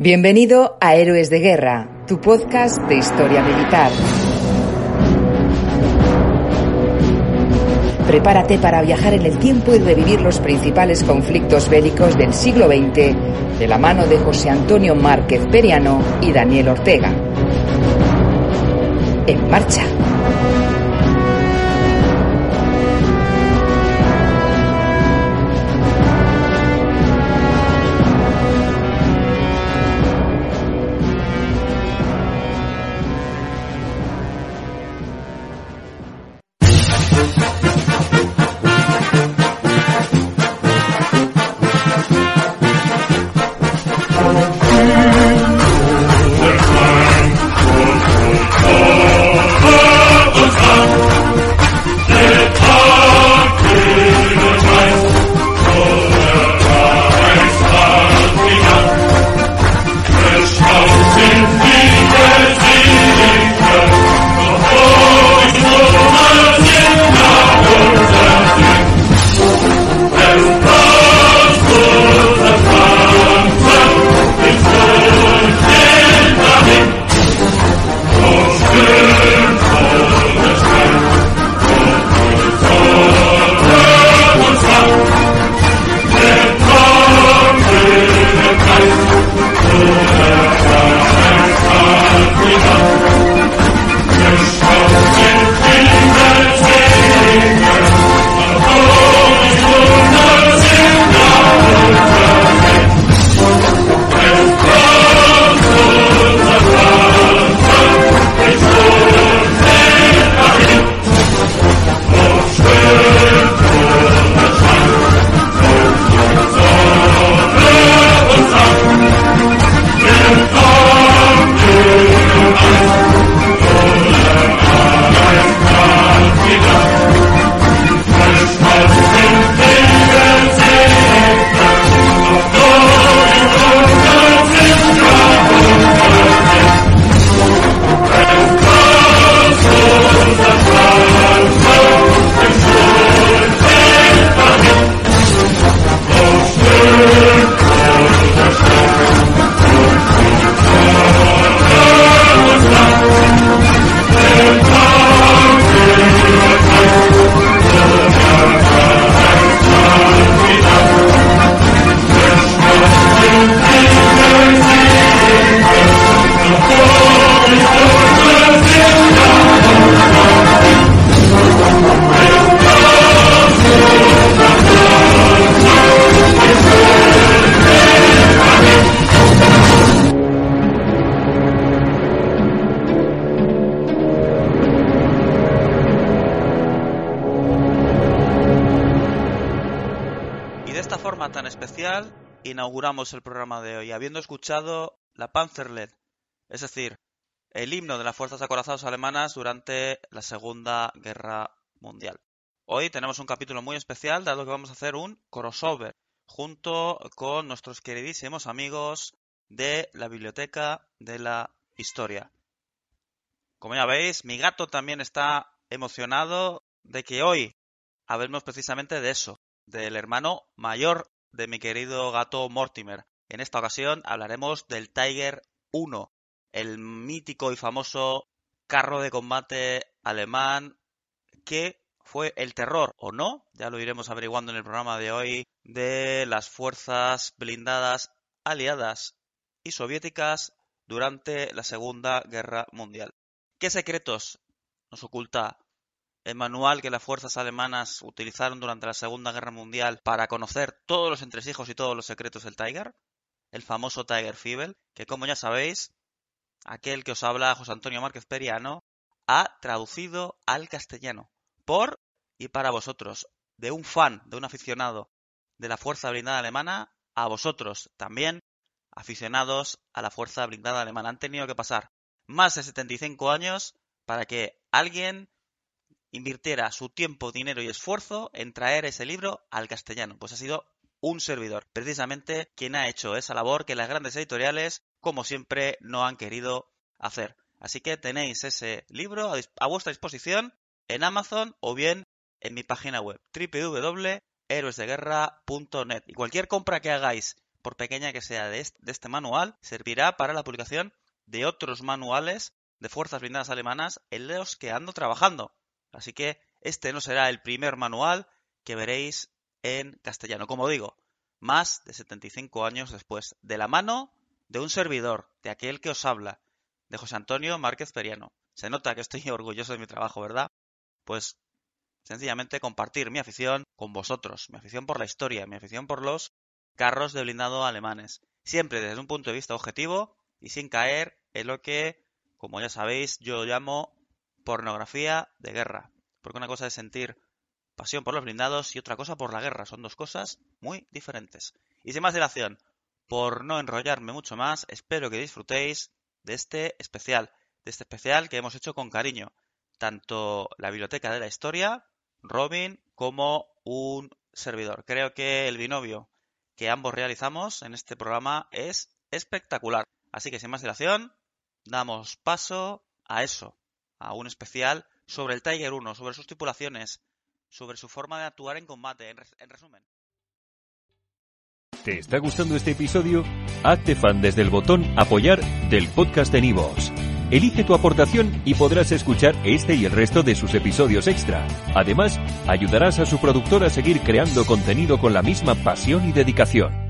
Bienvenido a Héroes de Guerra, tu podcast de historia militar. Prepárate para viajar en el tiempo y revivir los principales conflictos bélicos del siglo XX de la mano de José Antonio Márquez Periano y Daniel Ortega. En marcha. Y tan especial inauguramos el programa de hoy, habiendo escuchado la Panzerlied, es decir, el himno de las fuerzas acorazadas alemanas durante la Segunda Guerra Mundial. Hoy tenemos un capítulo muy especial, dado que vamos a hacer un crossover junto con nuestros queridísimos amigos de la Biblioteca de la Historia. Como ya veis, mi gato también está emocionado de que hoy hablemos precisamente de eso, del hermano mayor de mi querido gato Mortimer. En esta ocasión hablaremos del Tiger 1, el mítico y famoso carro de combate alemán que fue el terror o no, ya lo iremos averiguando en el programa de hoy, de las fuerzas blindadas aliadas y soviéticas durante la Segunda Guerra Mundial. ¿Qué secretos nos oculta el manual que las fuerzas alemanas utilizaron durante la Segunda Guerra Mundial para conocer todos los entresijos y todos los secretos del Tiger, el famoso Tiger Fibel, que como ya sabéis, aquel que os habla José Antonio Márquez Periano, ha traducido al castellano por y para vosotros, de un fan, de un aficionado de la Fuerza Blindada Alemana, a vosotros también, aficionados a la Fuerza Blindada Alemana. Han tenido que pasar más de 75 años para que alguien invirtiera su tiempo, dinero y esfuerzo en traer ese libro al castellano. Pues ha sido un servidor, precisamente quien ha hecho esa labor que las grandes editoriales, como siempre, no han querido hacer. Así que tenéis ese libro a, vuestra disposición en Amazon o bien en mi página web www.héroesdeguerra.net. Y cualquier compra que hagáis por pequeña que sea de este manual, servirá para la publicación de otros manuales de fuerzas blindadas alemanas en los que ando trabajando. Así que este no será el primer manual que veréis en castellano. Como digo, más de 75 años después, de la mano de un servidor, de aquel que os habla, de José Antonio Márquez Periano. Se nota que estoy orgulloso de mi trabajo, ¿verdad? Pues sencillamente compartir mi afición con vosotros, mi afición por la historia, mi afición por los carros de blindado alemanes, siempre desde un punto de vista objetivo y sin caer en lo que, como ya sabéis, yo llamo pornografía de guerra. Porque una cosa es sentir pasión por los blindados y otra cosa por la guerra. Son dos cosas muy diferentes. Y sin más dilación, por no enrollarme mucho más, espero que disfrutéis de este especial, de este especial que hemos hecho con cariño. Tanto la Biblioteca de la Historia, Robin, como un servidor. Creo que el binomio que ambos realizamos en este programa es espectacular. Así que sin más dilación, damos paso a eso, a un especial sobre el Tiger 1, sobre sus tripulaciones, sobre su forma de actuar en combate, en, resumen. ¿Te está gustando este episodio? Hazte fan desde el botón apoyar del podcast de Nivos. Elige tu aportación y podrás escuchar este y el resto de sus episodios extra. Además, ayudarás a su productor a seguir creando contenido con la misma pasión y dedicación.